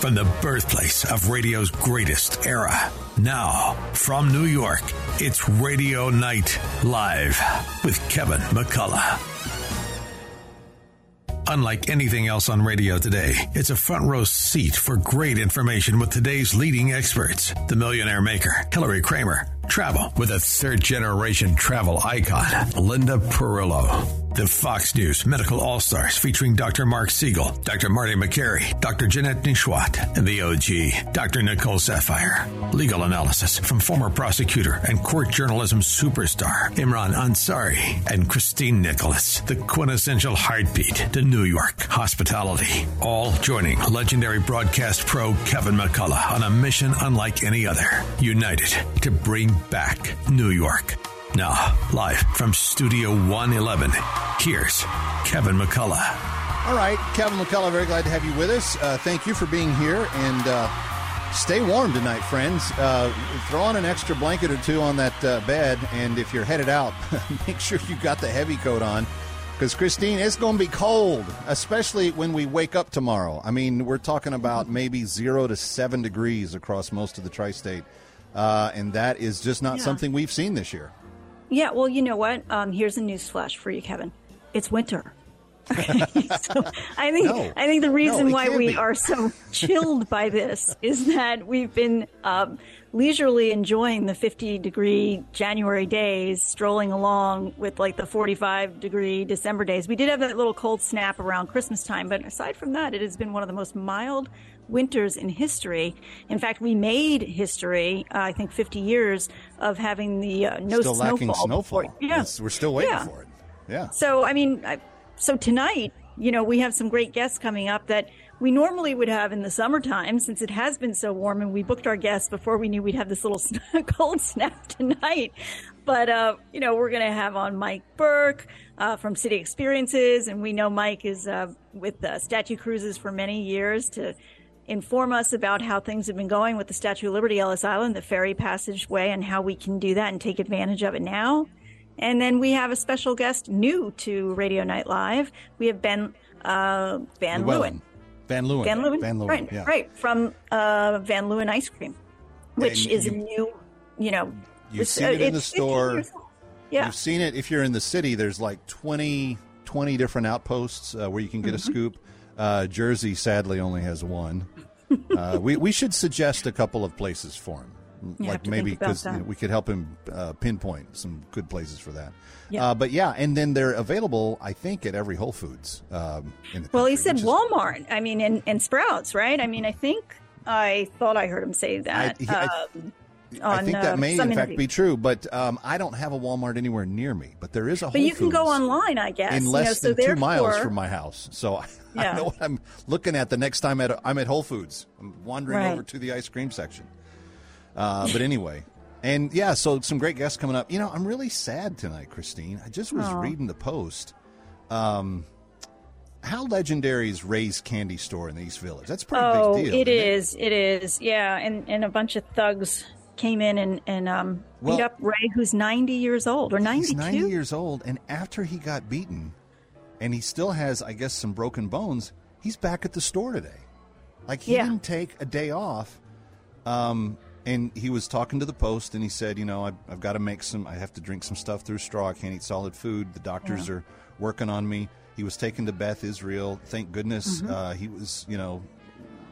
from the birthplace of radio's greatest era. Now, from New York, it's Radio Night Live with Kevin McCullough. Unlike anything else on radio today, it's a front row seat for great information with today's leading experts. The Millionaire Maker, Hilary Kramer, travel with a third generation travel icon, Linda Perillo the Fox News Medical All Stars featuring Dr. Mark Siegel, Dr. Marty Makary, Dr. Janette Nesheiwat, and the OG, Dr. Nicole Saphier. Legal analysis from former prosecutor and court journalism superstar Imran Ansari and Christine Nicholas, the quintessential heartbeat to New York hospitality. All joining legendary broadcast pro Kevin McCullough on a mission unlike any other, united to bring back New York. Now, live from Studio 111, here's Kevin McCullough. All right, Kevin McCullough, very glad to have you with us. Uh, thank you for being here and uh, stay warm tonight, friends. Uh, throw on an extra blanket or two on that uh, bed, and if you're headed out, make sure you got the heavy coat on. Because, Christine, it's going to be cold, especially when we wake up tomorrow. I mean, we're talking about maybe zero to seven degrees across most of the tri state. Uh, and that is just not yeah. something we've seen this year. Yeah, well, you know what? Um, here's a news flash for you, Kevin. It's winter. Okay, so I think no, I think the reason no, why we be. are so chilled by this is that we've been um, leisurely enjoying the 50 degree January days, strolling along with like the 45 degree December days. We did have that little cold snap around Christmas time, but aside from that, it has been one of the most mild winters in history. In fact, we made history, uh, I think 50 years of having the uh, no still snowfall. lacking snowfall. Before. Yeah. Yes, we're still waiting yeah. for it. Yeah. So, I mean, I, so tonight, you know, we have some great guests coming up that we normally would have in the summertime since it has been so warm and we booked our guests before we knew we'd have this little cold snap tonight. But, uh, you know, we're going to have on Mike Burke uh, from City Experiences. And we know Mike is uh, with Statue Cruises for many years to inform us about how things have been going with the Statue of Liberty Ellis Island, the ferry passageway, and how we can do that and take advantage of it now. And then we have a special guest new to Radio Night Live. We have Ben uh, Van Leeuwen. Van Leeuwen. Van Leeuwen. Van Leeuwen. Right, yeah. right. From uh, Van Leeuwen Ice Cream, which and is you, a new, you know. You've seen uh, it in the store. Yeah. You've seen it. If you're in the city, there's like 20, 20 different outposts uh, where you can get mm-hmm. a scoop. Uh, Jersey sadly only has one. Uh, we we should suggest a couple of places for him. You like maybe because you know, we could help him uh, pinpoint some good places for that. Yeah. Uh, but yeah, and then they're available, I think, at every Whole Foods. Um, well, he said Walmart. Is... I mean, and, and Sprouts, right? I mean, I think I thought I heard him say that. I, I, um, on, I think that uh, may, in interview. fact, be true. But um, I don't have a Walmart anywhere near me. But there is a. Whole but you Foods can go online, I guess. In less you know, so than two miles from my house, so I, yeah. I, know what I'm looking at the next time at, I'm at Whole Foods. I'm wandering right. over to the ice cream section. Uh, but anyway, and yeah, so some great guests coming up. You know, I'm really sad tonight, Christine. I just was Aww. reading the post. Um, how legendary is Ray's Candy Store in the East Village? That's pretty oh, big deal. It is. It? it is. Yeah, and and a bunch of thugs came in and and um, well, beat up Ray, who's 90 years old or 92. He's 90 years old, and after he got beaten, and he still has, I guess, some broken bones. He's back at the store today. Like he yeah. didn't take a day off. Um, and he was talking to the post and he said you know i've, I've got to make some i have to drink some stuff through straw i can't eat solid food the doctors yeah. are working on me he was taken to beth israel thank goodness mm-hmm. uh, he was you know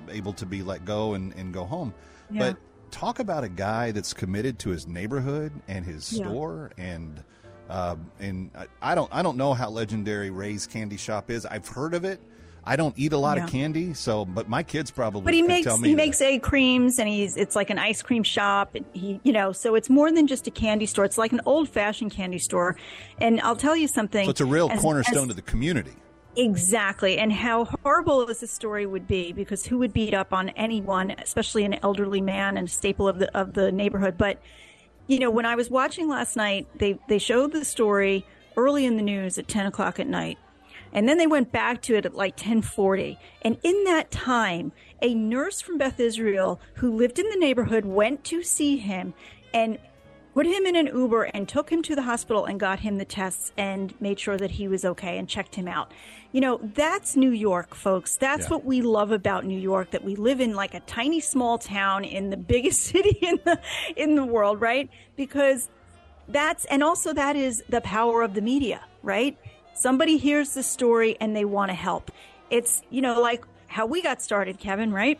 able to be let go and, and go home yeah. but talk about a guy that's committed to his neighborhood and his yeah. store and uh, and I, don't I don't know how legendary Ray's Candy Shop is. I've heard of it. I don't eat a lot yeah. of candy, so but my kids probably. But he makes he that. makes egg creams, and he's it's like an ice cream shop. And he you know, so it's more than just a candy store. It's like an old fashioned candy store. And I'll tell you something. So it's a real as, cornerstone as, of the community. Exactly, and how horrible this story would be, because who would beat up on anyone, especially an elderly man and a staple of the of the neighborhood? But you know, when I was watching last night, they they showed the story early in the news at ten o'clock at night and then they went back to it at like 1040. And in that time, a nurse from Beth Israel who lived in the neighborhood went to see him and put him in an Uber and took him to the hospital and got him the tests and made sure that he was okay and checked him out. You know, that's New York, folks. That's Yeah. what we love about New York that we live in like a tiny small town in the biggest city in the in the world, right? Because that's and also that is the power of the media, right? Somebody hears the story and they want to help. It's, you know, like how we got started, Kevin, right?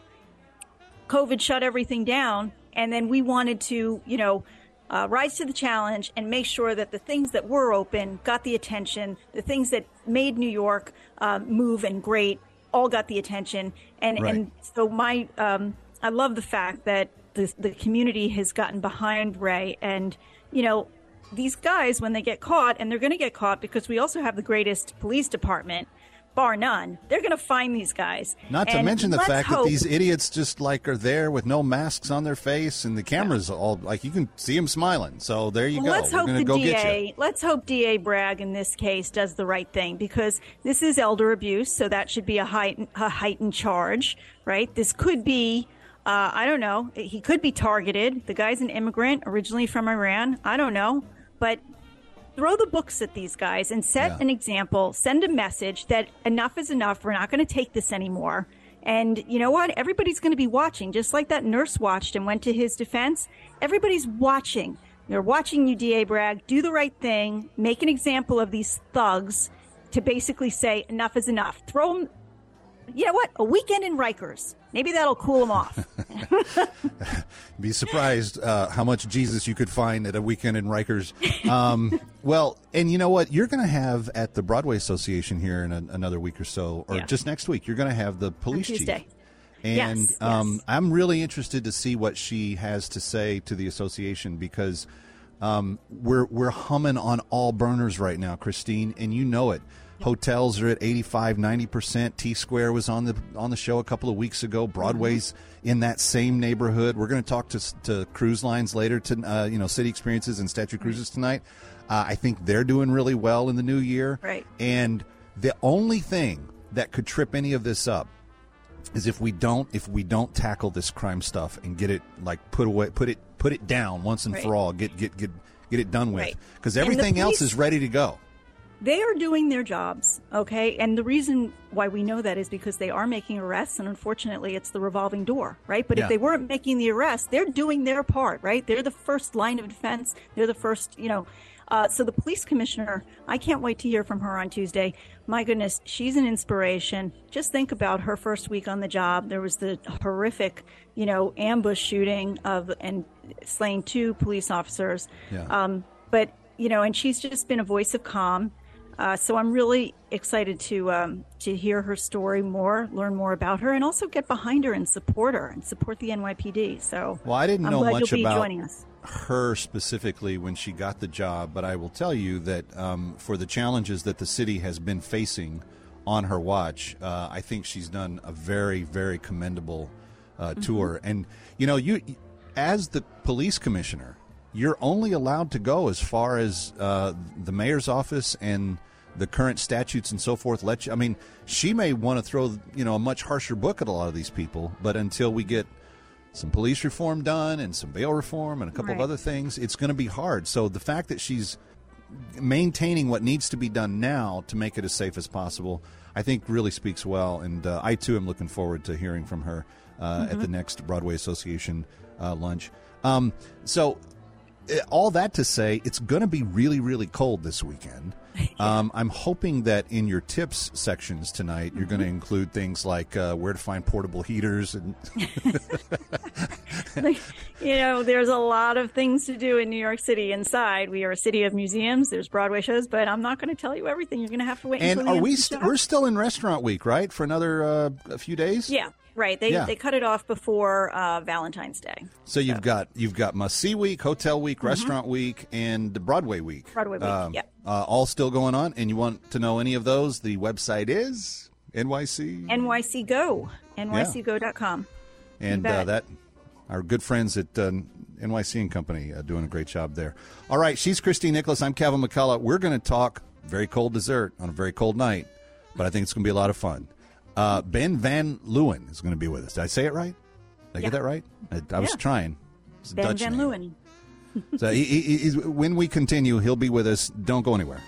COVID shut everything down, and then we wanted to, you know, uh, rise to the challenge and make sure that the things that were open got the attention, the things that made New York uh, move and great all got the attention, and Right. and so my, um, I love the fact that the the community has gotten behind Ray, and you know. These guys, when they get caught, and they're going to get caught because we also have the greatest police department, bar none. They're going to find these guys. Not to mention the fact that these idiots just like are there with no masks on their face and the cameras all like you can see them smiling. So there you Well, go. let's We're hope the go DA. Let's hope DA Bragg in this case does the right thing because this is elder abuse, so that should be a heightened, a heightened charge, right? This could be. Uh, I don't know. He could be targeted. The guy's an immigrant, originally from Iran. I don't know, but throw the books at these guys and set Yeah. an example. Send a message that enough is enough. We're not going to take this anymore. And you know what? Everybody's going to be watching, just like that nurse watched and went to his defense. Everybody's watching. They're watching you, DA Bragg. Do the right thing. Make an example of these thugs to basically say enough is enough. Throw them. You know what? A weekend in Rikers. Maybe that'll cool them off. Be surprised uh, how much Jesus you could find at a weekend in Rikers. Um, well, and you know what? You're going to have at the Broadway Association here in a, another week or so, or Yeah. just next week. You're going to have the police Tuesday. chief. And Yes, um, yes. I'm really interested to see what she has to say to the association because um, we're we're humming on all burners right now, Christine, and you know it. Hotels are at 85, 90 percent. T Square was on the on the show a couple of weeks ago. Broadway's Mm-hmm. in that same neighborhood. We're going to talk to to cruise lines later to uh, you know city experiences and statue cruises tonight. Uh, I think they're doing really well in the new year. Right. And the only thing that could trip any of this up is if we don't if we don't tackle this crime stuff and get it like put away put it put it down once and Right. for all get get get get it done with because the everything else is ready to go they are doing their jobs, okay? And the reason why we know that is because they are making arrests, and unfortunately, it's the revolving door, right? But Yeah. if they weren't making the arrests, they're doing their part, right? They're the first line of defense. They're the first, you know. Uh, so the police commissioner, I can't wait to hear from her on Tuesday. My goodness, she's an inspiration. Just think about her first week on the job. There was the horrific, you know, ambush shooting of and slaying two police officers. Yeah. Um, but you know, and she's just been a voice of calm. Uh, so I'm really excited to um, to hear her story more, learn more about her, and also get behind her and support her and support the NYPD. So well i didn't I'm know much about joining us. her specifically when she got the job but i will tell you that um, for the challenges that the city has been facing on her watch uh, i think she's done a very very commendable uh, Mm-hmm. tour and you know you as the police commissioner you're only allowed to go as far as uh, the mayor's office and the current statutes and so forth let you i mean she may want to throw you know a much harsher book at a lot of these people but until we get some police reform done and some bail reform and a couple of other things it's going to be hard. So the fact that she's maintaining what needs to be done now to make it as safe as possible i think really speaks well and uh, i too am looking forward to hearing from her uh, at the next broadway association uh, lunch. Um, so all that to say, it's going to be really, really cold this weekend. Um, I'm hoping that in your tips sections tonight, you're going to include things like uh, where to find portable heaters and you know, there's a lot of things to do in New York City inside. We are a city of museums. There's Broadway shows, but I'm not going to tell you everything. You're going to have to wait. and until are end we st- we're still in restaurant week, right? For another uh, a few days. Yeah, right. They Yeah. they cut it off before uh, Valentine's Day. So you've got you've got must see week, hotel week, restaurant week, and Broadway week. Mm-hmm. Broadway week, Um, yeah. uh, all still going on. And you want to know any of those? The website is NYC. NYC Go, nycgo.com. and bet. uh, that our good friends at uh, NYC and Company uh, doing a great job there. All right, she's Christine Nicholas. I'm Kevin McCullough. We're going to talk very cold dessert on a very cold night, but I think it's going to be a lot of fun. Uh, ben Van Leeuwen is going to be with us. Did I say it right? Did I Yeah. get that right? I, I was Yeah. trying. It's Ben Dutch Van name. Leeuwen. so he, he, when we continue, he'll be with us. Don't go anywhere.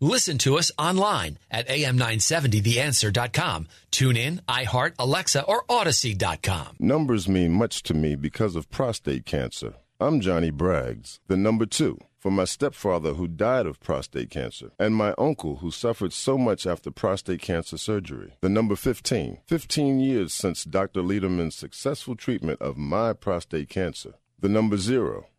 Listen to us online at am970theanswer.com. Tune in, iHeart, Alexa, or Audacy.com. Numbers mean much to me because of prostate cancer. I'm Johnny Braggs, the number two, for my stepfather who died of prostate cancer, and my uncle who suffered so much after prostate cancer surgery. The number 15, 15 years since Dr. Lederman's successful treatment of my prostate cancer. The number zero,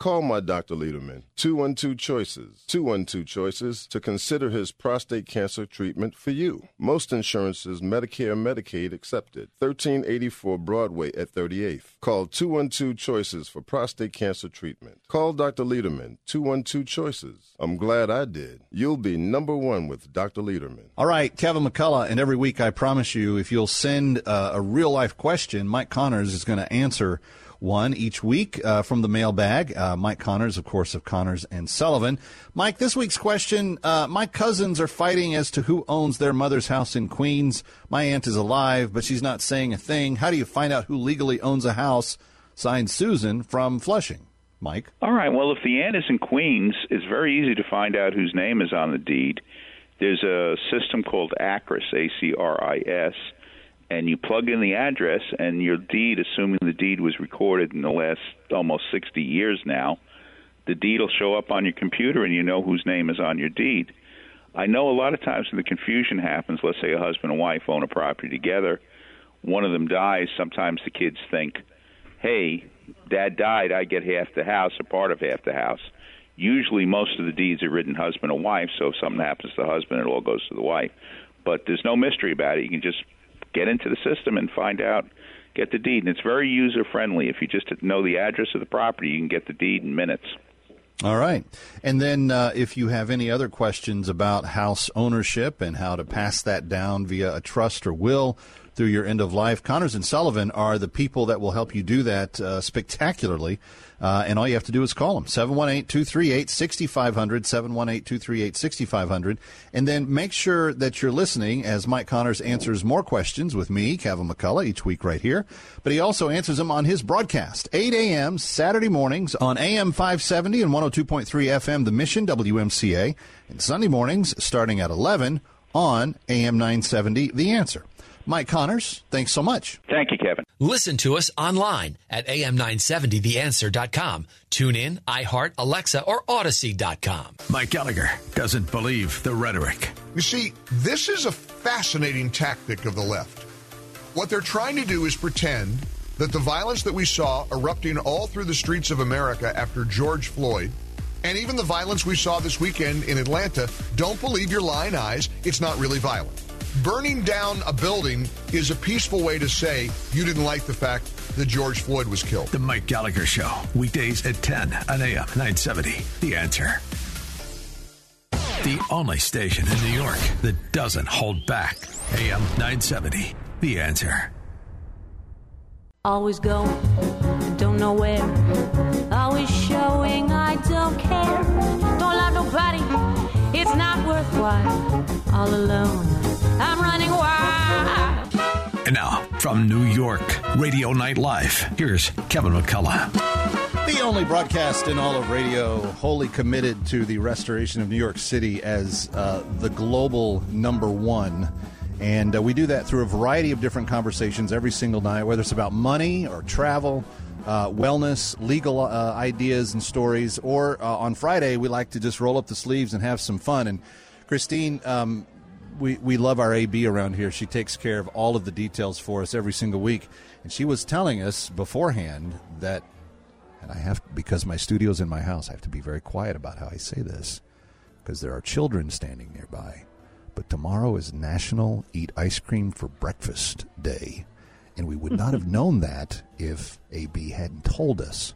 Call my Dr. Lederman, 212 Choices, 212 Choices, to consider his prostate cancer treatment for you. Most insurances, Medicare, Medicaid accepted. 1384 Broadway at 38th. Call 212 Choices for prostate cancer treatment. Call Dr. Lederman, 212 Choices. I'm glad I did. You'll be number one with Dr. Lederman. All right, Kevin McCullough, and every week I promise you, if you'll send uh, a real life question, Mike Connors is going to answer one each week uh, from the mailbag. Uh, Mike Connors, of course, of Connors and Sullivan. Mike, this week's question uh, My cousins are fighting as to who owns their mother's house in Queens. My aunt is alive, but she's not saying a thing. How do you find out who legally owns a house? Signed Susan from Flushing. Mike? All right. Well, if the aunt is in Queens, it's very easy to find out whose name is on the deed. There's a system called ACRIS, A C R I S and you plug in the address and your deed, assuming the deed was recorded in the last almost 60 years now, the deed will show up on your computer and you know whose name is on your deed. I know a lot of times when the confusion happens, let's say a husband and wife own a property together, one of them dies, sometimes the kids think, hey, dad died, I get half the house or part of half the house. Usually, most of the deeds are written husband and wife, so if something happens to the husband, it all goes to the wife. But there's no mystery about it. You can just get into the system and find out get the deed. And it's very user friendly. If you just know the address of the property, you can get the deed in minutes. All right. And then uh, if you have any other questions about house ownership and how to pass that down via a trust or will through your end of life, Connors and Sullivan are the people that will help you do that uh, spectacularly. Uh, and all you have to do is call them 718 238 6500, 718 238 6500. And then make sure that you're listening as Mike Connors answers more questions with me, Kevin McCullough, each week right here. But he also answers them on his broadcast, 8 a.m. Saturday mornings on AM 570 and 102.3 FM, The Mission, WMCA. And Sunday mornings starting at 11 on AM 970, The Answer. Mike Connors, thanks so much. Thank you, Kevin. Listen to us online at am970theanswer.com. Tune in, iHeart, Alexa, or Audacy.com. Mike Gallagher doesn't believe the rhetoric. You see, this is a fascinating tactic of the left. What they're trying to do is pretend that the violence that we saw erupting all through the streets of America after George Floyd and even the violence we saw this weekend in Atlanta, don't believe your lying eyes, it's not really violent. Burning down a building is a peaceful way to say you didn't like the fact that George Floyd was killed. The Mike Gallagher Show, weekdays at 10 on AM 970. The answer. The only station in New York that doesn't hold back. AM 970. The answer. Always going, don't know where. Always showing I don't care. Don't love nobody, it's not worthwhile. All alone I'm running wild. And now, from New York, Radio Night Live, here's Kevin McCullough. The only broadcast in all of radio wholly committed to the restoration of New York City as uh, the global number one. And uh, we do that through a variety of different conversations every single night, whether it's about money or travel, uh, wellness, legal uh, ideas and stories, or uh, on Friday, we like to just roll up the sleeves and have some fun. And Christine, um, we, we love our AB around here. She takes care of all of the details for us every single week. And she was telling us beforehand that, and I have, because my studio's in my house, I have to be very quiet about how I say this because there are children standing nearby. But tomorrow is National Eat Ice Cream for Breakfast Day. And we would not have known that if AB hadn't told us.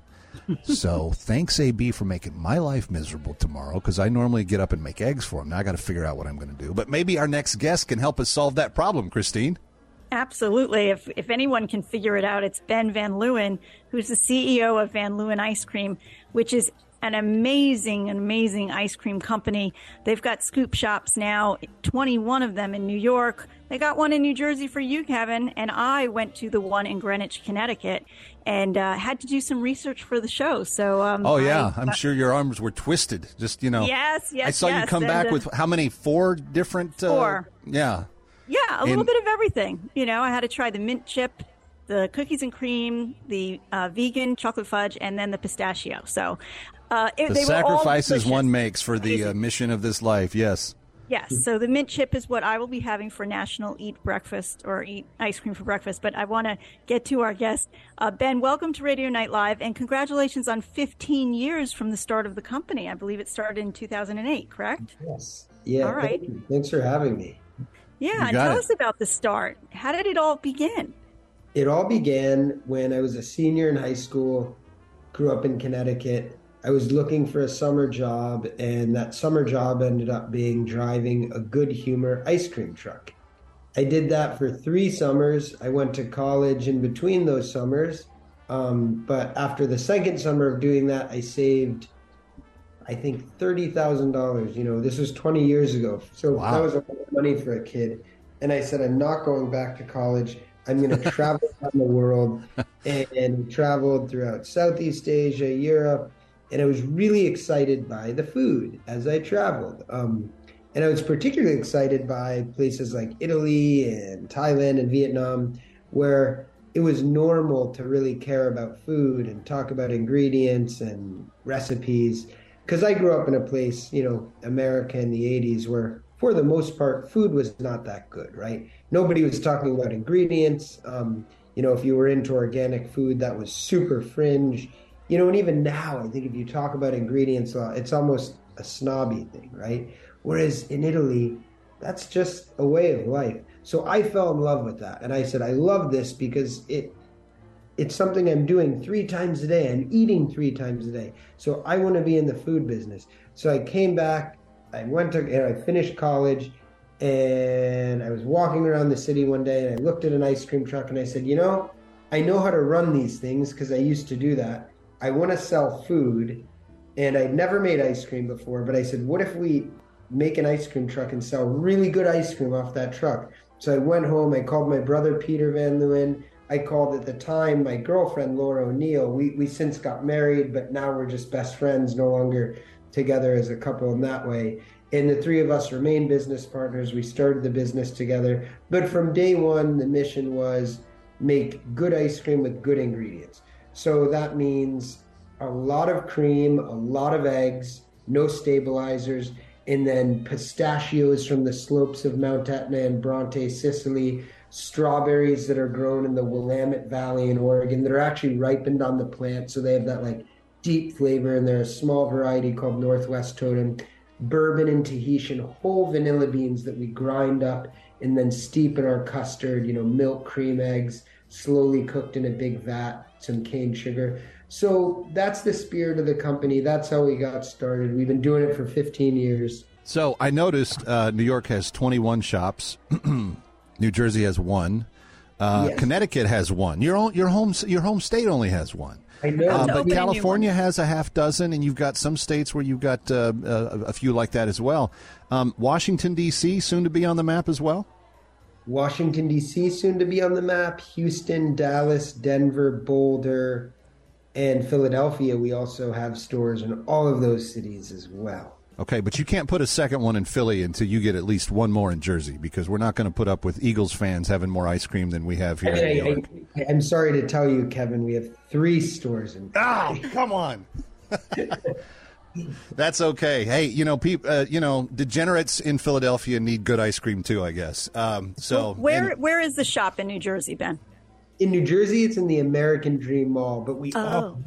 So thanks, AB, for making my life miserable tomorrow because I normally get up and make eggs for him. Now I got to figure out what I'm going to do. But maybe our next guest can help us solve that problem, Christine. Absolutely. If if anyone can figure it out, it's Ben Van Leeuwen, who's the CEO of Van Leeuwen Ice Cream, which is an amazing, amazing ice cream company. They've got scoop shops now, 21 of them in New York. They got one in New Jersey for you, Kevin, and I went to the one in Greenwich, Connecticut, and uh, had to do some research for the show. So, um, oh yeah, I, am sure your arms were twisted. Just you know, yes, yes. I saw yes. you come and, back uh, with how many? Four different. Uh, Four. Yeah. Yeah, a And- little bit of everything. You know, I had to try the mint chip, the cookies and cream, the uh, vegan chocolate fudge, and then the pistachio. So, uh, it, The they were all sacrifices one makes for the uh, mission of this life. Yes. Yes. So the mint chip is what I will be having for National Eat Breakfast or Eat Ice Cream for Breakfast. But I want to get to our guest. Uh, ben, welcome to Radio Night Live and congratulations on 15 years from the start of the company. I believe it started in 2008, correct? Yes. Yeah. All right. thank. Thanks for having me. Yeah. And tell it. us about the start. How did it all begin? It all began when I was a senior in high school, grew up in Connecticut. I was looking for a summer job, and that summer job ended up being driving a good humor ice cream truck. I did that for three summers. I went to college in between those summers. Um, but after the second summer of doing that, I saved, I think, $30,000. You know, this was 20 years ago. So Wow. that was a lot of money for a kid. And I said, I'm not going back to college. I'm going to travel around the world and, and traveled throughout Southeast Asia, Europe, and I was really excited by the food as I traveled. Um, and I was particularly excited by places like Italy and Thailand and Vietnam, where it was normal to really care about food and talk about ingredients and recipes. Because I grew up in a place, you know, America in the 80s, where for the most part, food was not that good, right? Nobody was talking about ingredients. Um, you know, if you were into organic food, that was super fringe. You know, and even now, I think if you talk about ingredients, uh, it's almost a snobby thing, right? Whereas in Italy, that's just a way of life. So I fell in love with that, and I said, I love this because it it's something I'm doing three times a day. I'm eating three times a day. So I want to be in the food business. So I came back. I went to and I finished college, and I was walking around the city one day, and I looked at an ice cream truck, and I said, you know, I know how to run these things because I used to do that. I want to sell food, and I'd never made ice cream before. But I said, what if we make an ice cream truck and sell really good ice cream off that truck? So I went home. I called my brother Peter Van Leeuwen. I called at the time my girlfriend Laura O'Neill. We we since got married, but now we're just best friends, no longer together as a couple in that way. And the three of us remain business partners. We started the business together, but from day one, the mission was make good ice cream with good ingredients. So that means a lot of cream, a lot of eggs, no stabilizers, and then pistachios from the slopes of Mount Etna and Bronte, Sicily, strawberries that are grown in the Willamette Valley in Oregon that are actually ripened on the plant, so they have that like deep flavor, and they're a small variety called Northwest Totem. Bourbon and Tahitian whole vanilla beans that we grind up and then steep in our custard, you know, milk, cream, eggs, slowly cooked in a big vat, some cane sugar. So that's the spirit of the company. That's how we got started. We've been doing it for 15 years. So I noticed uh, New York has 21 shops. New Jersey has one. Uh, Yes. Connecticut has one. Your own, your home your home state only has one. I know. Uh, but California has a half dozen, and you've got some states where you've got uh, a, a few like that as well. Um, Washington D.C. soon to be on the map as well. Washington, D.C., soon to be on the map. Houston, Dallas, Denver, Boulder, and Philadelphia. We also have stores in all of those cities as well. Okay, but you can't put a second one in Philly until you get at least one more in Jersey because we're not going to put up with Eagles fans having more ice cream than we have here in New York. I, I, I'm sorry to tell you, Kevin, we have three stores in. Oh, come on. That's okay. Hey, you know, peop, uh, you know, degenerates in Philadelphia need good ice cream too, I guess. Um, so Where and- where is the shop in New Jersey, Ben? In New Jersey, it's in the American Dream Mall, but we Oh. al-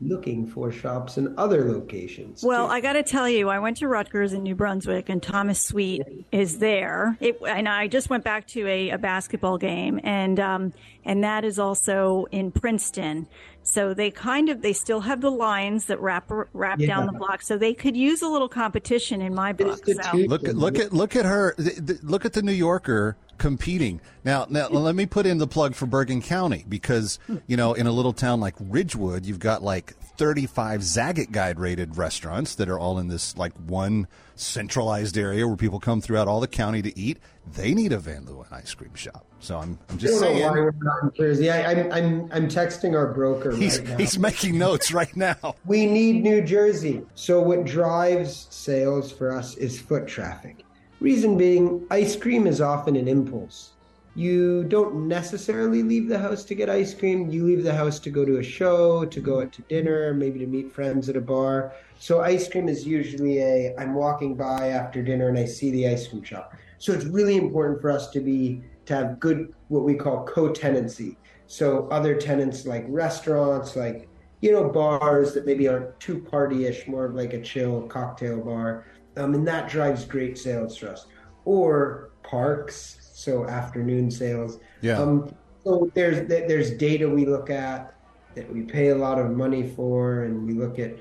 looking for shops in other locations. Well, too. I got to tell you, I went to Rutgers in New Brunswick, and Thomas Sweet is there. It, and I just went back to a, a basketball game, and um, and that is also in Princeton. So they kind of they still have the lines that wrap wrap Yeah. down the block. So they could use a little competition in my book. So. Look at look at look at her. th- th- Look at the New Yorker competing now. Now let me put in the plug for Bergen County because you know in a little town like Ridgewood, you've got like 35 Zagat Guide rated restaurants that are all in this like one centralized area where people come throughout all the county to eat. They need a Van Leeuwen ice cream shop. So I'm I'm just don't why saying. we're not in Jersey. I, I'm I'm I'm texting our broker He's right now. he's making notes right now. We need New Jersey. So what drives sales for us is foot traffic. Reason being, ice cream is often an impulse. You don't necessarily leave the house to get ice cream. You leave the house to go to a show, to go out to dinner, maybe to meet friends at a bar. So ice cream is usually a I'm walking by after dinner and I see the ice cream shop. So it's really important for us to be to have good what we call co-tenancy. So other tenants like restaurants, like you know, bars that maybe aren't too party-ish, more of like a chill cocktail bar. Um, and that drives great sales for us. Or parks, so afternoon sales. Yeah. Um, so there's there's data we look at that we pay a lot of money for, and we look at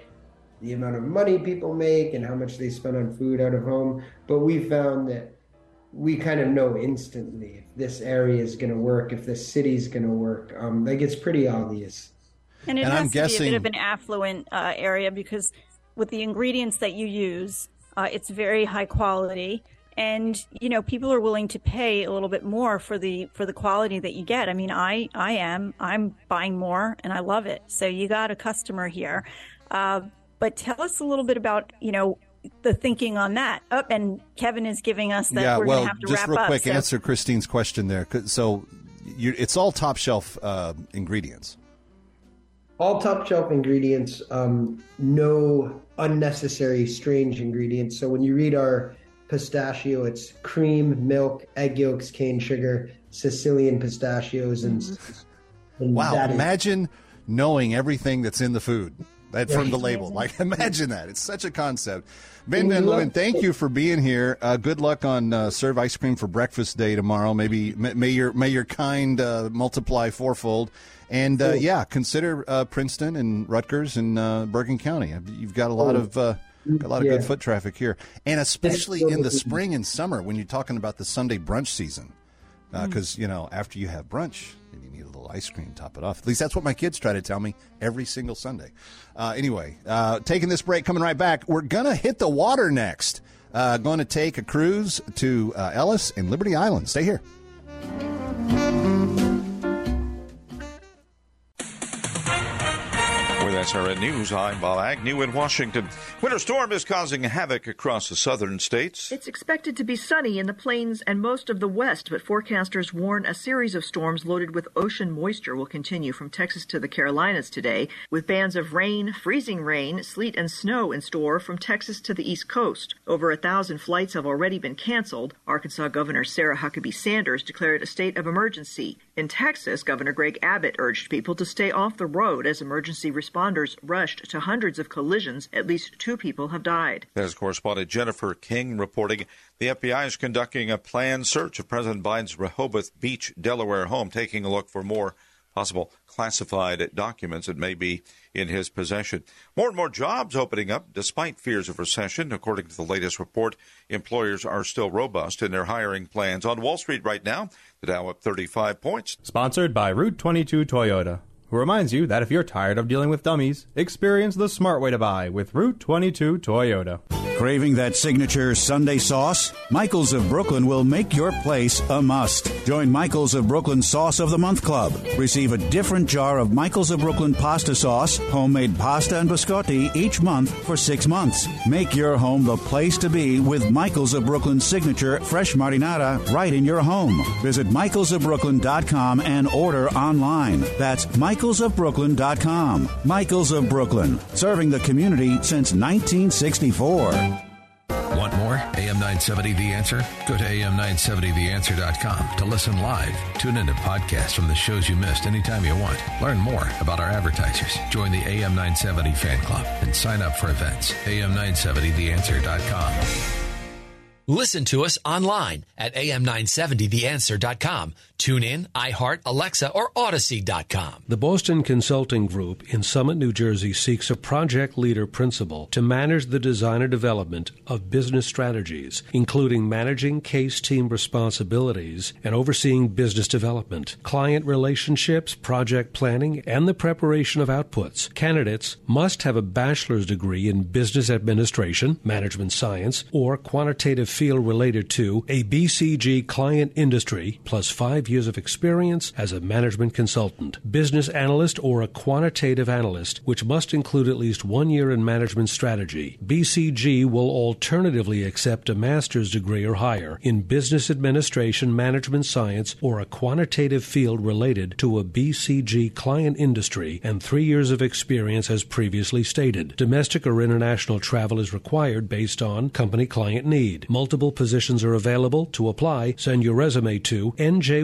the amount of money people make and how much they spend on food out of home. But we found that we kind of know instantly if this area is going to work, if this city's going to work. Um, like it's pretty obvious. And it And has I'm to guessing- be a bit of an affluent uh, area because with the ingredients that you use, uh, it's very high quality. And you know, people are willing to pay a little bit more for the for the quality that you get. I mean, I I am I'm buying more, and I love it. So you got a customer here. Uh, but tell us a little bit about you know the thinking on that. Up and Kevin is giving us that yeah, we're well, have to just wrap real up. quick, so- answer Christine's question there So, you, it's all top shelf uh, ingredients. All top shelf ingredients, um, no unnecessary strange ingredients. So when you read our pistachio, it's cream, milk, egg yolks, cane sugar, Sicilian pistachios, and, and Wow, that is- imagine knowing everything that's in the food that from the label. Like, imagine that. It's such a concept. Ben And Van Leeuwen, thank you for being here. Uh, good luck on uh, serve ice cream for breakfast day tomorrow. Maybe may, may your may your kind uh, multiply fourfold. And uh, yeah, consider uh, Princeton and Rutgers and uh, Bergen County. You've got a lot Oh. of uh, got a lot of Yeah. good foot traffic here, and especially in the spring and summer when you're talking about the Sunday brunch season because you know after you have brunch then you need a little ice cream to top it off. At least that's what my kids try to tell me every single sunday. Uh, anyway uh, taking this break coming right back we're gonna hit the water next. Uh, going to take a cruise to uh, ellis and liberty island. Stay here SRN News, I'm Bob Agnew in Washington. Winter storm is causing havoc across the southern states. It's expected to be sunny in the plains and most of the west, but forecasters warn a series of storms loaded with ocean moisture will continue from Texas to the Carolinas today, with bands of rain, freezing rain, sleet, and snow in store from Texas to the east coast. Over a thousand flights have already been canceled. Arkansas Governor Sarah Huckabee Sanders declared a state of emergency. In Texas, Governor Greg Abbott urged people to stay off the road as emergency responders rushed to hundreds of collisions. At least two people have died. As correspondent Jennifer King reporting, the FBI is conducting a planned search of President Biden's Rehoboth Beach, Delaware home, taking a look for more possible classified documents that may be in his possession. More and more jobs opening up despite fears of recession. According to the latest report, employers are still robust in their hiring plans. On Wall Street right now, the Dow up 35 points. Sponsored by Route 22 Toyota, who reminds you that if you're tired of dealing with dummies, experience the smart way to buy with Route 22 Toyota. Craving that signature Sunday sauce? Michaels of Brooklyn will make your place a must. Join Michaels of Brooklyn Sauce of the Month Club. Receive a different jar of Michaels of Brooklyn pasta sauce, homemade pasta and biscotti each month for six months. Make your home the place to be with Michaels of Brooklyn signature fresh marinara right in your home. Visit michaelsofbrooklyn.com and order online. That's michaelsofbrooklyn.com. Michaels of Brooklyn, serving the community since 1964. Want more? AM AM 970 The Answer? Go to AM970TheAnswer.com to listen live. Tune into podcasts from the shows you missed anytime you want. Learn more about our advertisers. Join the AM 970 fan club and sign up for events. AM970TheAnswer.com. Listen to us online at am970theanswer.com. Tune in, iHeart, Alexa, or Audacy.com. The Boston Consulting Group in Summit, New Jersey seeks a project leader principle to manage the design and development of business strategies, including managing case team responsibilities and overseeing business development, client relationships, project planning, and the preparation of outputs. Candidates must have a bachelor's degree in business administration, management science, or quantitative field related to a BCG client industry plus five years of experience as a management consultant, business analyst, or a quantitative analyst, which must include at least one year in management strategy. BCG will alternatively accept a master's degree or higher in business administration, management science, or a quantitative field related to a BCG client industry and three years of experience as previously stated. Domestic or international travel is required based on company client need. Multiple positions are available. To apply, send your resume to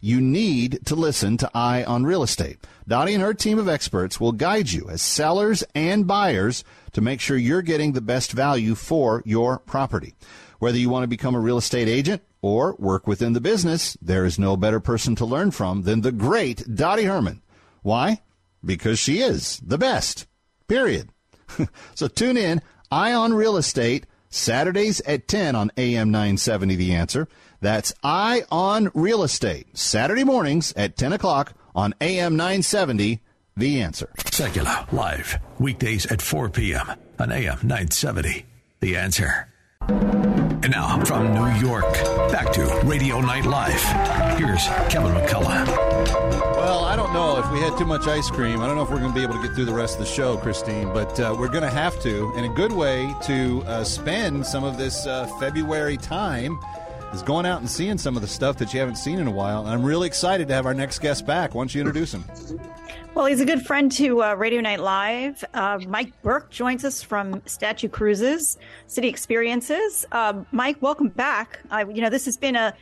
you need to listen to Eye on Real Estate. Dottie and her team of experts will guide you as sellers and buyers to make sure you're getting the best value for your property. Whether you want to become a real estate agent or work within the business, there is no better person to learn from than the great Dottie Herman. Why? Because she is the best. Period. so tune in, Eye on Real Estate Saturdays at 10 on AM 970 The Answer. That's Eye on Real Estate. Saturday mornings at 10 o'clock on AM 970 The Answer. Sekulow, live, weekdays at 4 p.m. on AM 970 The Answer. And now from New York, back to Radio Night Live. Here's Kevin McCullough. Well, I don't know if we had too much ice cream. I don't know if we're going to be able to get through the rest of the show, Christine, but uh, we're going to have to. And a good way to uh, spend some of this uh, February time is going out and seeing some of the stuff that you haven't seen in a while. And I'm really excited to have our next guest back. Why don't you introduce him? Well, he's a good friend to uh, Radio Night Live. Uh, Mike Burke joins us from Statue Cruises, City Experiences. Uh, Mike, welcome back. you know, this has been a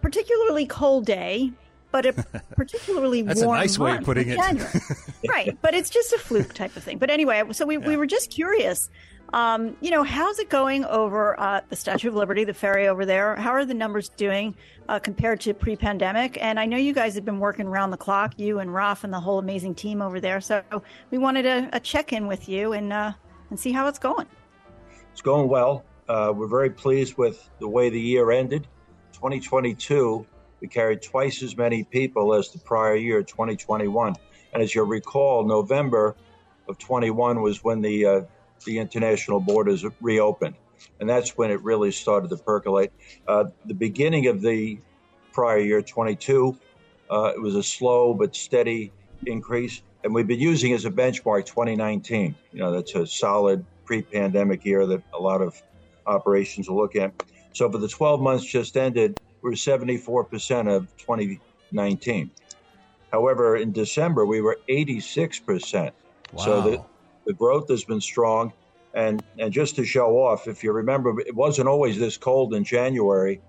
particularly cold day, but a particularly That's warm a nice way of putting it. right, but it's just a fluke type of thing. But anyway, so we, yeah. we were just curious. Um, you know, how's it going over uh, the Statue of Liberty, the ferry over there? How are the numbers doing uh, compared to pre-pandemic? And I know you guys have been working around the clock, you and Raf and the whole amazing team over there. So we wanted a, a check-in with you and uh, and see how it's going. It's going well. Uh, we're very pleased with the way the year ended. 2022, we carried twice as many people as the prior year, 2021. And as you'll recall, November of 21 was when the uh, the international borders reopened. And that's when it really started to percolate. Uh, the beginning of the prior year, 22, uh, it was a slow but steady increase. And we've been using as a benchmark 2019. You know, that's a solid pre pandemic year that a lot of operations will look at. So for the 12 months just ended, we're 74% of 2019. However, in December, we were 86%. Wow. So the, the growth has been strong. And, and just to show off, if you remember, it wasn't always this cold in January.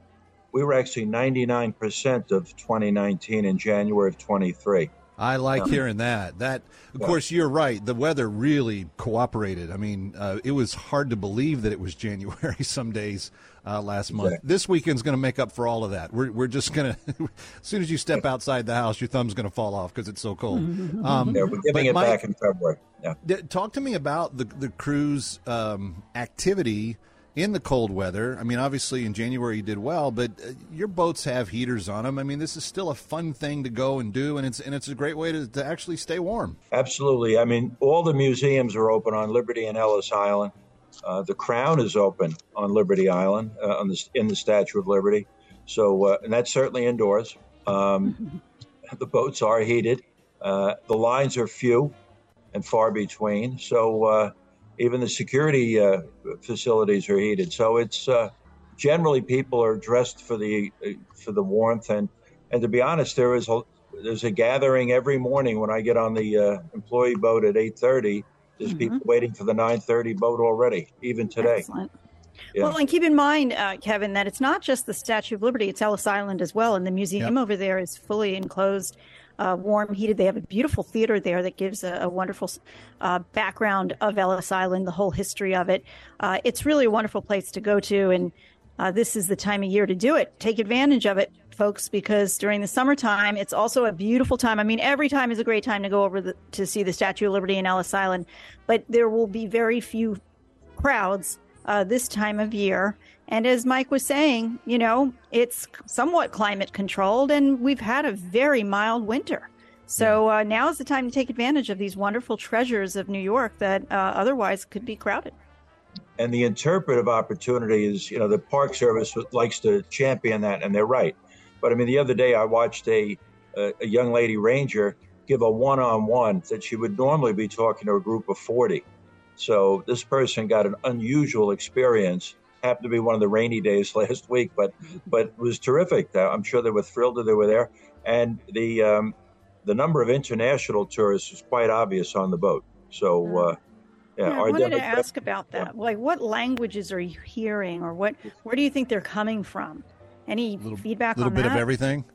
We were actually 99% of 2019 in January of 23. I like hearing that. That, of yeah. course, you're right. The weather really cooperated. I mean, uh, it was hard to believe that it was January some days uh, last month. Exactly. This weekend's going to make up for all of that. We're, we're just going to, as soon as you step outside the house, your thumb's going to fall off because it's so cold. Um, yeah, we're giving it Mike, back in February. Yeah. Talk to me about the the cruise um, activity in the cold weather. I mean, obviously in January you did well, but uh, your boats have heaters on them. I mean, this is still a fun thing to go and do, and it's and it's a great way to, to actually stay warm. Absolutely. I mean, all the museums are open on Liberty and Ellis Island. Uh, the Crown is open on Liberty Island uh, on the, in the Statue of Liberty. So, uh, and that's certainly indoors. Um, the boats are heated. Uh, the lines are few and far between. So, uh, even the security uh, facilities are heated. So it's generally people are dressed for the for the warmth and and to be honest, there is a there's a gathering every morning when I get on the employee boat at eight thirty there's mm-hmm. people waiting for the 9:30 boat already, even today. Excellent. Yeah. Well, and keep in mind, uh, Kevin, that it's not just the Statue of Liberty; it's Ellis Island as well, and the museum yep. over there is fully enclosed, uh, warm, heated. They have a beautiful theater there that gives a, a wonderful uh, background of Ellis Island, the whole history of it. Uh, it's really a wonderful place to go to, and uh, this is the time of year to do it. Take advantage of it folks, because during the summertime, it's also a beautiful time. I mean, every time is a great time to go over the, to see the Statue of Liberty in Ellis Island, but there will be very few crowds uh, this time of year. And as Mike was saying, you know, it's somewhat climate controlled, and we've had a very mild winter. So uh, now is the time to take advantage of these wonderful treasures of New York that uh, otherwise could be crowded. And the interpretive opportunity is, you know, the Park Service likes to champion that, and they're right. But I mean, the other day I watched a a, a young lady ranger give a one-on-one that she would normally be talking to a group of 40. So this person got an unusual experience. Happened to be one of the rainy days last week, but but was terrific. I'm sure they were thrilled that they were there, and the um, the number of international tourists is quite obvious on the boat. So. Uh, yeah, yeah I wanted to ask about that. Like, what languages are you hearing, or what? Where do you think they're coming from? Any little, feedback A little on bit that? of everything?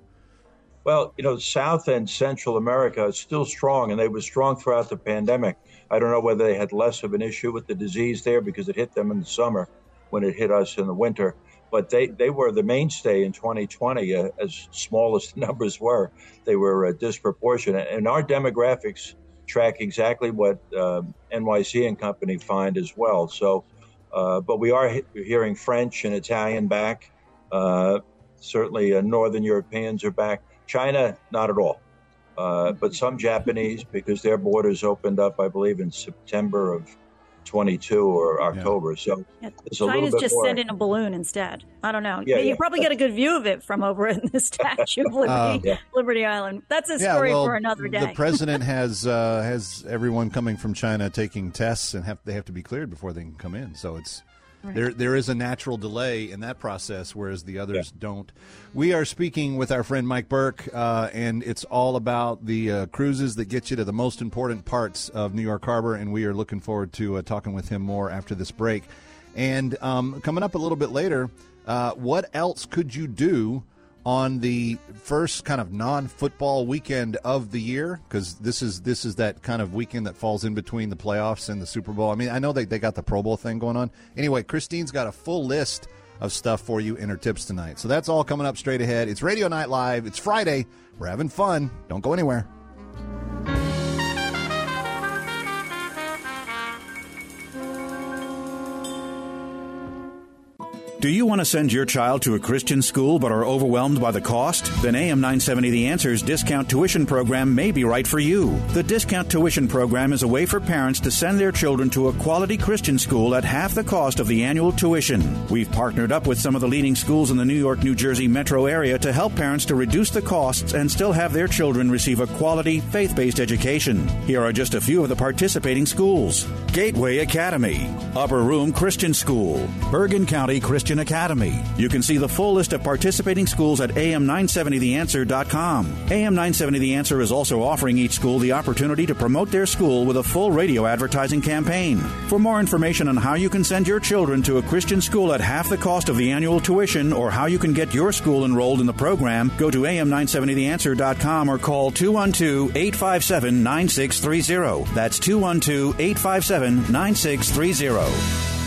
Well, you know, South and Central America is still strong, and they were strong throughout the pandemic. I don't know whether they had less of an issue with the disease there because it hit them in the summer when it hit us in the winter. But they, they were the mainstay in 2020, uh, as small as the numbers were. They were uh, disproportionate. And our demographics track exactly what um, NYC and company find as well. So, uh, but we are he- hearing French and Italian back. Uh, certainly, uh, Northern Europeans are back. China, not at all. Uh, but some Japanese, because their borders opened up, I believe, in September of 22 or October. Yeah. So yeah, China's just more. sent in a balloon instead. I don't know. Yeah, you yeah. probably get a good view of it from over in the Statue of Liberty, uh, Liberty Island. That's a story well, for another day. The president has uh, has everyone coming from China taking tests, and have, they have to be cleared before they can come in. So it's Right. There, there is a natural delay in that process, whereas the others yeah. don't. We are speaking with our friend Mike Burke, uh, and it's all about the uh, cruises that get you to the most important parts of New York Harbor, and we are looking forward to uh, talking with him more after this break. And um, coming up a little bit later, uh, what else could you do on the first kind of non-football weekend of the year because this is this is that kind of weekend that falls in between the playoffs and the Super Bowl. I mean, I know they, they got the Pro Bowl thing going on. Anyway, Christine's got a full list of stuff for you in her tips tonight. So that's all coming up straight ahead. It's Radio Night Live. It's Friday. We're having fun. Don't go anywhere. Do you want to send your child to a Christian school but are overwhelmed by the cost? Then AM 970 The Answer's discount tuition program may be right for you. The discount tuition program is a way for parents to send their children to a quality Christian school at half the cost of the annual tuition. We've partnered up with some of the leading schools in the New York, New Jersey metro area to help parents to reduce the costs and still have their children receive a quality, faith based education. Here are just a few of the participating schools Gateway Academy, Upper Room Christian School, Bergen County Christian Christian Academy. You can see the full list of participating schools at am970theanswer.com. AM970 The Answer is also offering each school the opportunity to promote their school with a full radio advertising campaign. For more information on how you can send your children to a Christian school at half the cost of the annual tuition or how you can get your school enrolled in the program, go to am970theanswer.com or call 212-857-9630. That's 212-857-9630.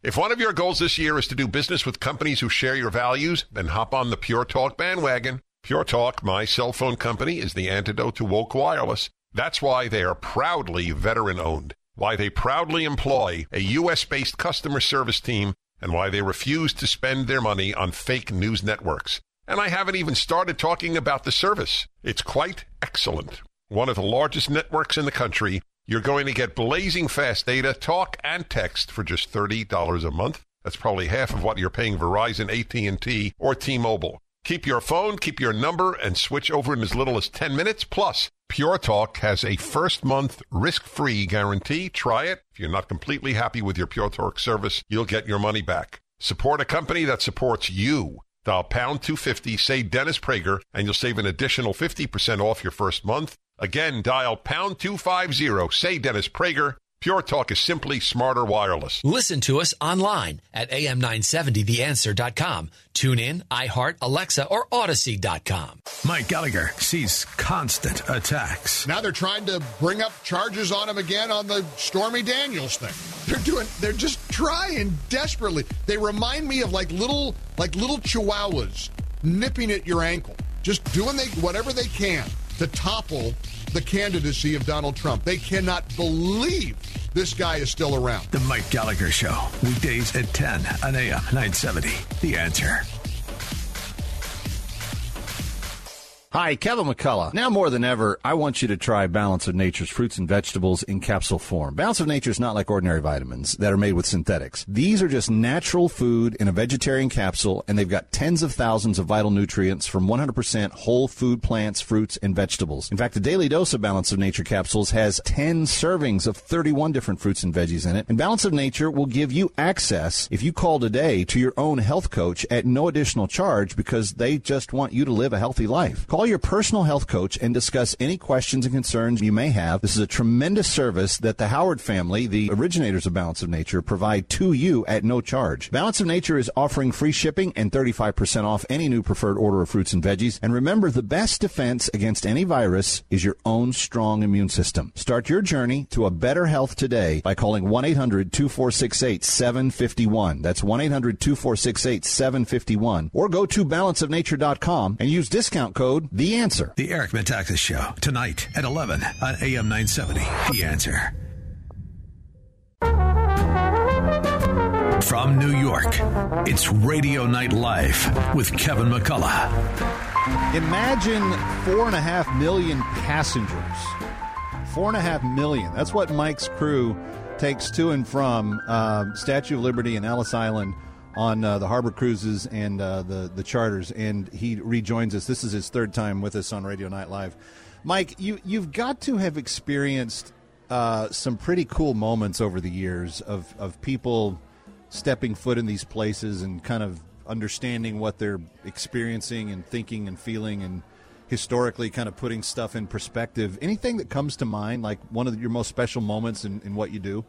If one of your goals this year is to do business with companies who share your values, then hop on the Pure Talk bandwagon. Pure Talk, my cell phone company, is the antidote to woke wireless. That's why they are proudly veteran owned, why they proudly employ a U.S. based customer service team, and why they refuse to spend their money on fake news networks. And I haven't even started talking about the service. It's quite excellent. One of the largest networks in the country You're going to get blazing fast data, talk, and text for just $30 a month. That's probably half of what you're paying Verizon, AT&T, or T-Mobile. Keep your phone, keep your number, and switch over in as little as 10 minutes. Plus, Pure Talk has a first month risk-free guarantee. Try it. If you're not completely happy with your Pure Talk service, you'll get your money back. Support a company that supports you. Dial pound 250, say Dennis Prager, and you'll save an additional 50% off your first month. Again, dial pound 250, say Dennis Prager. Pure Talk is simply smarter wireless. Listen to us online at am970theanswer.com. Tune in, iHeart, Alexa, or Audacy.com. Mike Gallagher sees constant attacks. Now they're trying to bring up charges on him again on the Stormy Daniels thing. They're doing they're just trying desperately. They remind me of like little like little chihuahuas nipping at your ankle. Just doing they whatever they can to topple the candidacy of Donald Trump. They cannot believe this guy is still around. The Mike Gallagher Show, weekdays at 10 on AM 970. The answer. Hi, Kevin McCullough. Now more than ever, I want you to try Balance of Nature's fruits and vegetables in capsule form. Balance of Nature is not like ordinary vitamins that are made with synthetics. These are just natural food in a vegetarian capsule, and they've got tens of thousands of vital nutrients from 100% whole food plants, fruits, and vegetables. In fact, the daily dose of Balance of Nature capsules has 10 servings of 31 different fruits and veggies in it. And Balance of Nature will give you access, if you call today, to your own health coach at no additional charge because they just want you to live a healthy life. Call your personal health coach and discuss any questions and concerns you may have. This is a tremendous service that the Howard family, the originators of Balance of Nature, provide to you at no charge. Balance of Nature is offering free shipping and 35% off any new preferred order of fruits and veggies. And remember, the best defense against any virus is your own strong immune system. Start your journey to a better health today by calling 1-800-2468-751. That's 1-800-2468-751. Or go to balanceofnature.com and use discount code The Answer. The Eric Metaxas Show, tonight at 11 on AM 970. The answer. From New York, it's Radio Night Live with Kevin McCullough. Imagine four and a half million passengers. Four and a half million. That's what Mike's crew takes to and from uh, Statue of Liberty and Ellis Island on uh, the harbor cruises and uh, the the charters. And he rejoins us. This is his third time with us on Radio Night Live. Mike, you you've got to have experienced uh, some pretty cool moments over the years of of people stepping foot in these places and kind of understanding what they're experiencing and thinking and feeling and historically kind of putting stuff in perspective. Anything that comes to mind, like one of your most special moments in, in what you do?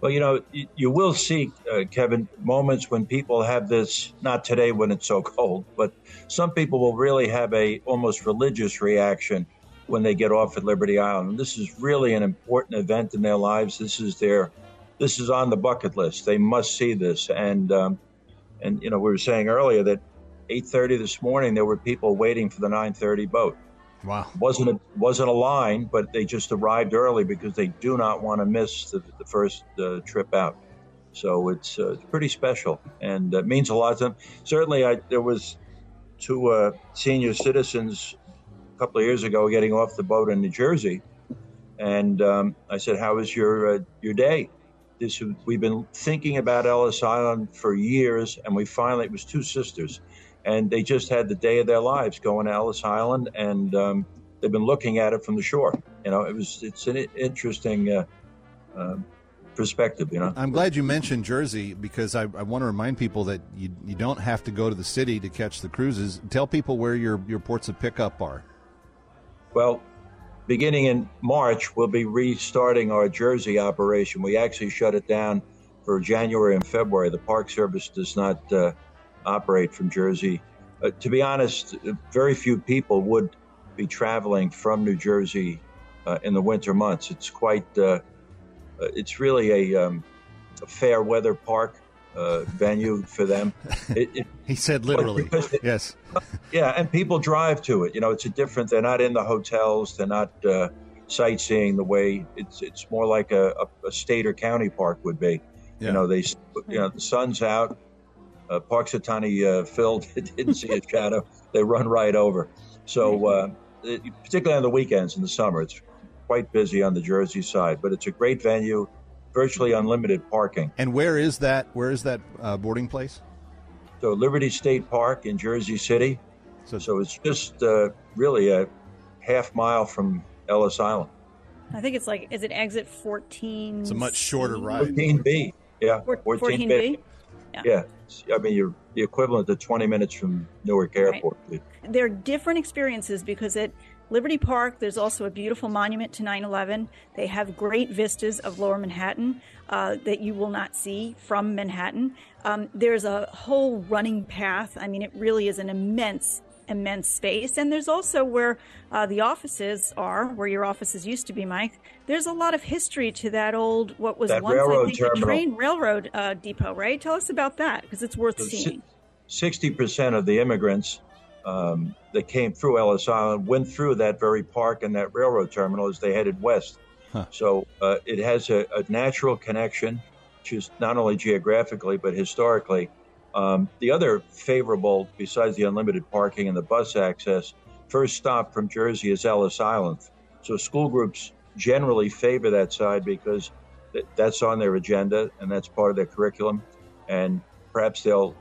Well, you know, you, will see, uh, Kevin, moments when people have this. Not today when it's so cold, but some people will really have a almost religious reaction when they get off at Liberty Island. This is really an important event in their lives. This is their, this is on the bucket list. They must see this. And um, and you know, we were saying earlier that 8:30 this morning there were people waiting for the 9:30 boat. Wow. wasn't a, wasn't a line, but they just arrived early because they do not want to miss the, the first uh, trip out. So it's, uh, pretty special and uh, means a lot to them. Certainly, I, there was two uh, senior citizens a couple of years ago getting off the boat in New Jersey, and um, I said, "How was your uh, your day?" This we've been thinking about Ellis Island for years, and we finally it was two sisters and they just had the day of their lives going to Ellis Island, and um, they've been looking at it from the shore. You know, it was it's an interesting uh, uh, perspective. You know, I'm glad you mentioned Jersey because I, I want to remind people that you you don't have to go to the city to catch the cruises. Tell people where your your ports of pickup are. Well, beginning in March, we'll be restarting our Jersey operation. We actually shut it down for January and February. The Park Service does not. Uh, operate from Jersey. Uh, to be honest, very few people would be traveling from New Jersey uh, in the winter months. It's quite, uh, uh it's really a, um, a, fair weather park uh, venue for them. It, it, he said literally, it, yes. yeah, and people drive to it. You know, it's a different. They're not in the hotels. They're not uh, sightseeing the way it's. It's more like a, a, a state or county park would be. Yeah. You know, they, you know, the sun's out uh, Punxsutawney uh, Phil didn't see a shadow. They run right over. So, uh, it, particularly on the weekends in the summer, it's quite busy on the Jersey side. But it's a great venue, virtually unlimited parking. And where is that? Where is that uh, boarding place? So Liberty State Park in Jersey City. So, so it's just uh, really a half mile from Ellis Island. I think it's like, is it exit 14? It's a much shorter ride. 14B. Yeah. 14B. B. Yeah. yeah. I mean, you're the equivalent of 20 minutes from Newark Airport. Right. They're different experiences because at Liberty Park, there's also a beautiful monument to 9 11. They have great vistas of lower Manhattan uh, that you will not see from Manhattan. Um, there's a whole running path. I mean, it really is an immense immense space. And there's also where uh, the offices are, where your offices used to be, Mike. There's a lot of history to that old, what was that once, I think, terminal. a train railroad uh, depot, right? Tell us about that because it's worth seeing. 60% of the immigrants um, that came through Ellis Island went through that very park and that railroad terminal as they headed west. Huh. So uh, it has a, a natural connection, just not only geographically, but historically um, the other favorable, besides the unlimited parking and the bus access, first stop from Jersey is Ellis Island. So school groups generally favor that side because th- that's on their agenda and that's part of their curriculum. And perhaps they'll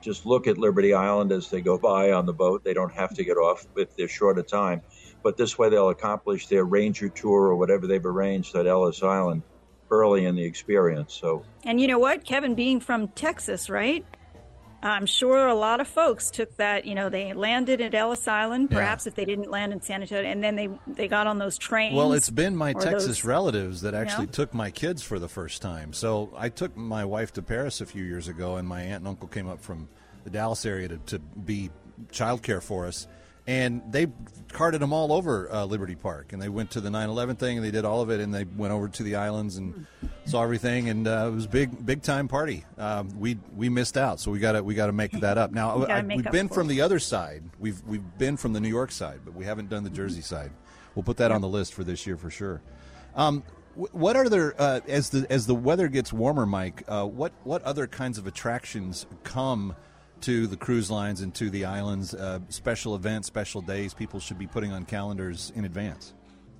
just look at Liberty Island as they go by on the boat. They don't have to get off if they're short of time. But this way they'll accomplish their ranger tour or whatever they've arranged at Ellis Island early in the experience. So And you know what, Kevin being from Texas, right? I'm sure a lot of folks took that, you know, they landed at Ellis Island, perhaps yeah. if they didn't land in San Antonio, and then they they got on those trains. Well, it's been my Texas those, relatives that actually you know? took my kids for the first time. So I took my wife to Paris a few years ago, and my aunt and uncle came up from the Dallas area to, to be childcare for us and they carted them all over uh, Liberty Park, and they went to the 9/11 thing, and they did all of it, and they went over to the islands and saw everything, and uh, it was big, big time party. Um, we we missed out, so we got to we got to make that up. Now I, we've been from the other side. We've we've been from the New York side, but we haven't done the Jersey side. We'll put that on the list for this year for sure. Um, what are there uh, as the as the weather gets warmer, Mike? Uh, what what other kinds of attractions come? To the cruise lines and to the islands, uh, special events, special days people should be putting on calendars in advance?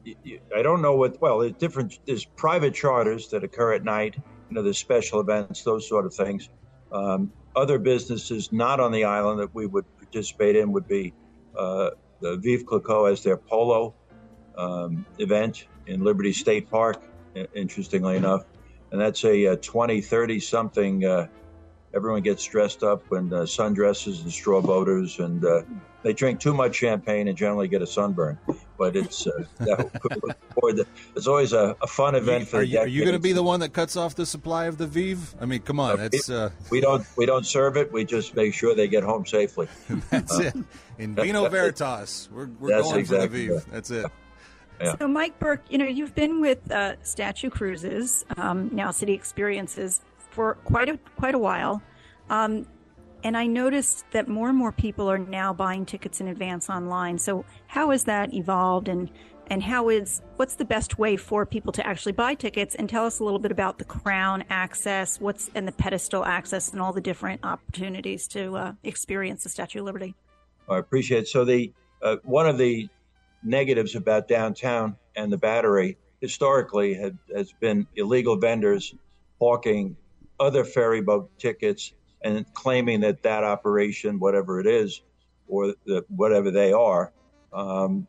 I don't know what. Well, there's different. There's private charters that occur at night. You know, there's special events, those sort of things. Um, other businesses not on the island that we would participate in would be uh, the Veuve Clicquot as their polo um, event in Liberty State Park. Interestingly enough, and that's a, a 20, 30 something uh, everyone gets dressed up in uh, sundresses and straw boaters, and uh, they drink too much champagne and generally get a sunburn. But it's uh, it's always a, a, fun event for. The are you, you going to be the one that cuts off the supply of the Veuve? I mean, come on, it's uh, we don't we don't serve it. We just make sure they get home safely. That's it. In Vino Veritas, we're, we're going exactly for the Veuve. That's it. Yeah. So, Mike Burke, you know, you've been with uh, Statue Cruises, um, now City Experiences for quite a quite a while. Um, and I noticed that more and more people are now buying tickets in advance online. So how has that evolved and and how is what's the best way for people to actually buy tickets and tell us a little bit about the crown access what's and the pedestal access and all the different opportunities to uh, experience the statue of liberty i appreciate it so the uh, one of the negatives about downtown and the battery historically had, has been illegal vendors hawking other ferry boat tickets and claiming that that operation, whatever it is, or the, whatever they are, um,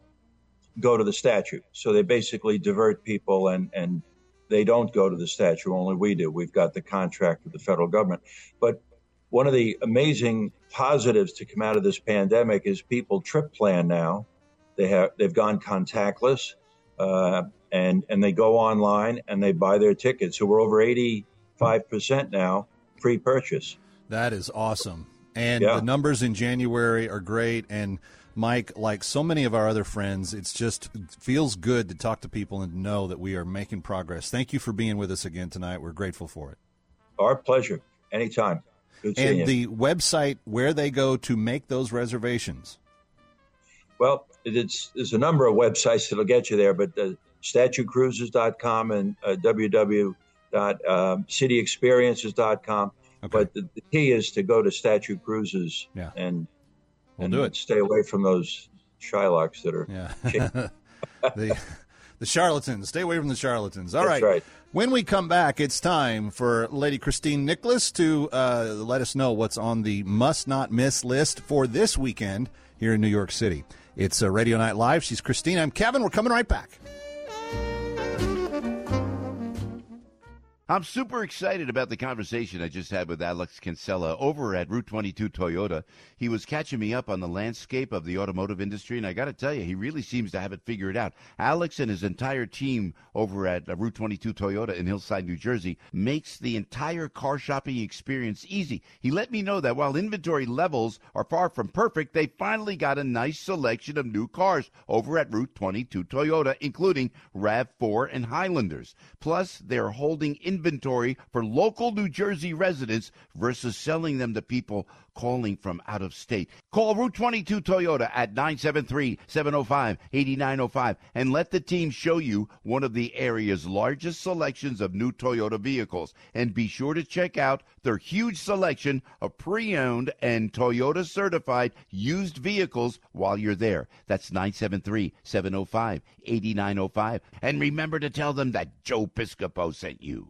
go to the statue. So they basically divert people and, and they don't go to the statue, only we do. We've got the contract with the federal government. But one of the amazing positives to come out of this pandemic is people trip plan now. They have they've gone contactless, uh, and and they go online and they buy their tickets. So we're over eighty 5% now pre-purchase. That is awesome. And yeah. the numbers in January are great. And Mike, like so many of our other friends, it's just it feels good to talk to people and know that we are making progress. Thank you for being with us again tonight. We're grateful for it. Our pleasure. Anytime. Good and the website where they go to make those reservations. Well, it's there's a number of websites that'll get you there, but uh, statuecruises.com and uh, www dot um, cityexperiences.com. Okay. But the, the, key is to go to Statue Cruises yeah. and we'll and do it. stay away from those Shylocks that are yeah. the The charlatans. Stay away from the charlatans. All right. right. When we come back, it's time for Lady Christine Nicholas to uh, let us know what's on the must not miss list for this weekend here in New York City. It's uh, Radio Night Live. She's Christine. I'm Kevin. We're coming right back. I'm super excited about the conversation I just had with Alex Kinsella over at Route 22 Toyota. He was catching me up on the landscape of the automotive industry, and I got to tell you, he really seems to have it figured out. Alex and his entire team over at uh, Route 22 Toyota in Hillside, New Jersey, makes the entire car shopping experience easy. He let me know that while inventory levels are far from perfect, they finally got a nice selection of new cars over at Route 22 Toyota, including RAV4 and Highlanders. Plus, they're holding inventory for local New Jersey residents versus selling them to people calling from out of state. Call Route 22 Toyota at 973-705-8905 and let the team show you one of the area's largest selections of new Toyota vehicles. And be sure to check out their huge selection of pre-owned and Toyota certified used vehicles while you're there. That's 973-705-8905. And remember to tell them that Joe Piscopo sent you.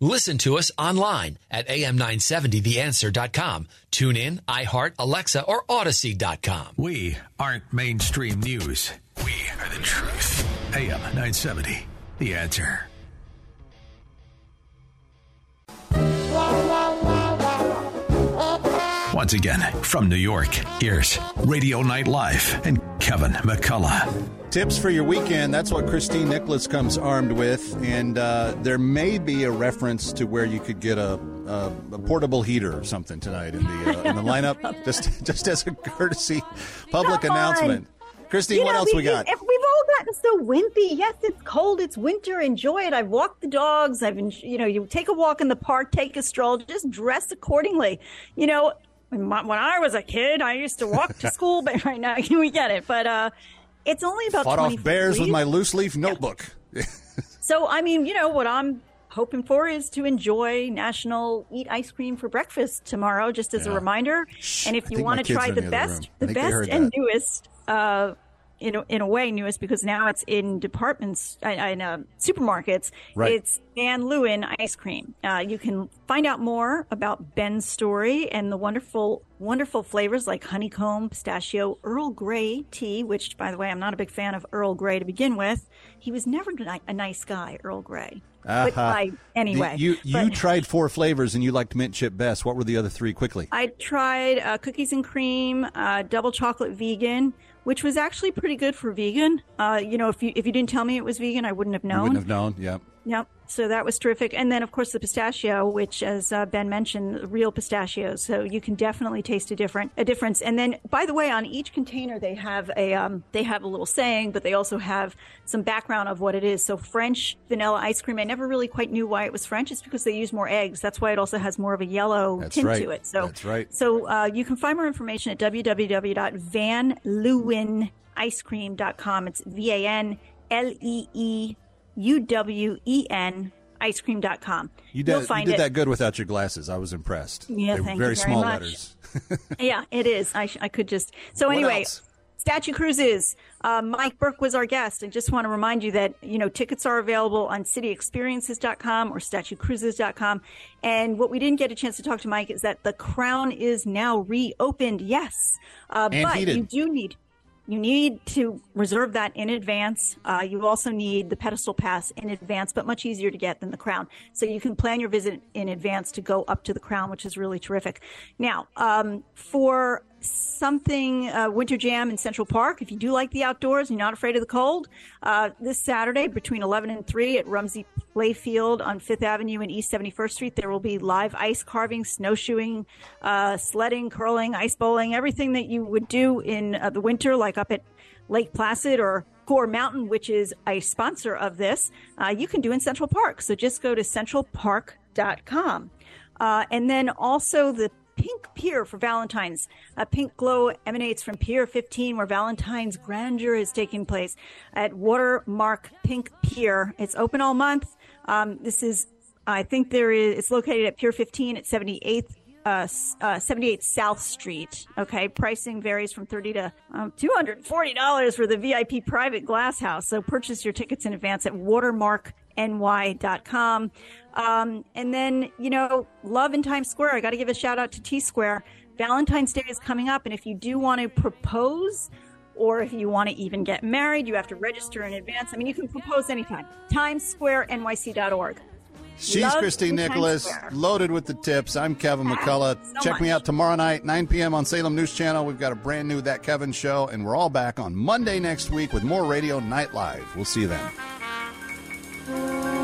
Listen to us online at am970theanswer.com. Tune in, iHeart, Alexa, or Audacy.com. We aren't mainstream news. We are the truth. AM 970, The Answer. Once again, from New York, here's Radio Night Live and Kevin McCullough. Tips for your weekend. That's what Christine Nicholas comes armed with. And uh, there may be a reference to where you could get a, a, a portable heater or something tonight in the, uh, in the lineup, just, just as a courtesy public Come on. announcement. Christine, You what know, else we got? If we've all gotten so wimpy. Yes, it's cold. It's winter. Enjoy it. I've walked the dogs. I've, been, you know, you take a walk in the park, take a stroll, just dress accordingly. You know, when when I was a kid, I used to walk to school, but right now we get it. But uh, it's only about Fought 20 off bears with my loose leaf notebook. So, I mean, you know, what I'm hoping for is to enjoy National Eat Ice Cream for Breakfast tomorrow, just as a reminder. and if you want to try the the best. I the best and that. newest, uh, in a, in a way, newest because now it's in departments, uh, in uh, supermarkets. Right. It's Van Leeuwen ice cream. Uh, you can find out more about Ben's story and the wonderful, wonderful flavors like honeycomb, pistachio, Earl Grey tea, which, by the way, I'm not a big fan of Earl Grey to begin with. He was never a nice guy, Earl Grey. Uh-huh. I, anyway, The- you you but- tried four flavors and you liked mint chip best. What were the other three? Quickly. I tried uh, cookies and cream, uh, double chocolate vegan, which was actually pretty good for vegan. Uh, you know, if you if you didn't tell me it was vegan, I wouldn't have known. You wouldn't have known. Yep. Yep. So that was terrific. And then, of course, the pistachio, which, as uh, Ben mentioned, real pistachios. So you can definitely taste a different a difference. And then, by the way, on each container they have a um, they have a little saying, but they also have some background of what it is. So French vanilla ice cream. I never really quite knew why it was French. It's because they use more eggs. That's why it also has more of a yellow That's tint right. to it. So That's right. So uh, you can find more information at www.vanleeuwenicecream.com. It's V A N L E E U W E N ice cream.com. You You'll did, you find did it. that good without your glasses. I was impressed. Yeah, they thank you very very small much. letters. yeah, it is. I, sh- I could just. So What anyway, else? Statue Cruises. Uh, Mike Burke was our guest. I just want to remind you that you know tickets are available on cityexperiences.com or statuecruises.com. And what we didn't get a chance to talk to Mike is that the Crown is now reopened. Yes, uh, but heated. you do need you need to reserve that in advance. Uh, you also need the pedestal pass in advance, but much easier to get than the crown. So you can plan your visit in advance to go up to the crown, which is really terrific. Now, um, for something uh, winter jam in Central Park, if you do like the outdoors and you're not afraid of the cold, uh, this Saturday between 11 and 3 at Rumsey Playfield on Fifth Avenue and East 71st Street, there will be live ice carving, snowshoeing, uh, sledding, curling, ice bowling, everything that you would do in uh, the winter, like up at Lake Placid or Gore Mountain, which is a sponsor of this, uh, you can do in Central Park. So just go to centralpark.com. Uh, and then also the Pink Pier for Valentine's. A Pink Glow emanates from Pier 15, where Valentine's grandeur is taking place at Watermark Pink Pier. It's open all month. Um, this is, I think there is, it's located at Pier 15 at 78th uh, uh, 78 South Street. Okay, pricing varies from 30 to um, 240 dollars for the VIP private glass house. So purchase your tickets in advance at watermarkny.com. Um, and then you know, love in Times Square. I got to give a shout out to T Square. Valentine's Day is coming up, and if you do want to propose. Or if you want to even get married, you have to register in advance. I mean, you can propose anytime. TimesSquareNYC.org. She's Love Christine Nicholas, loaded with the tips. I'm Kevin McCullough. so Check me out tomorrow night, 9 p.m. on Salem News Channel. We've got a brand new That Kevin show, and we're all back on Monday next week with more Radio Night Live. We'll see you then. Thank you.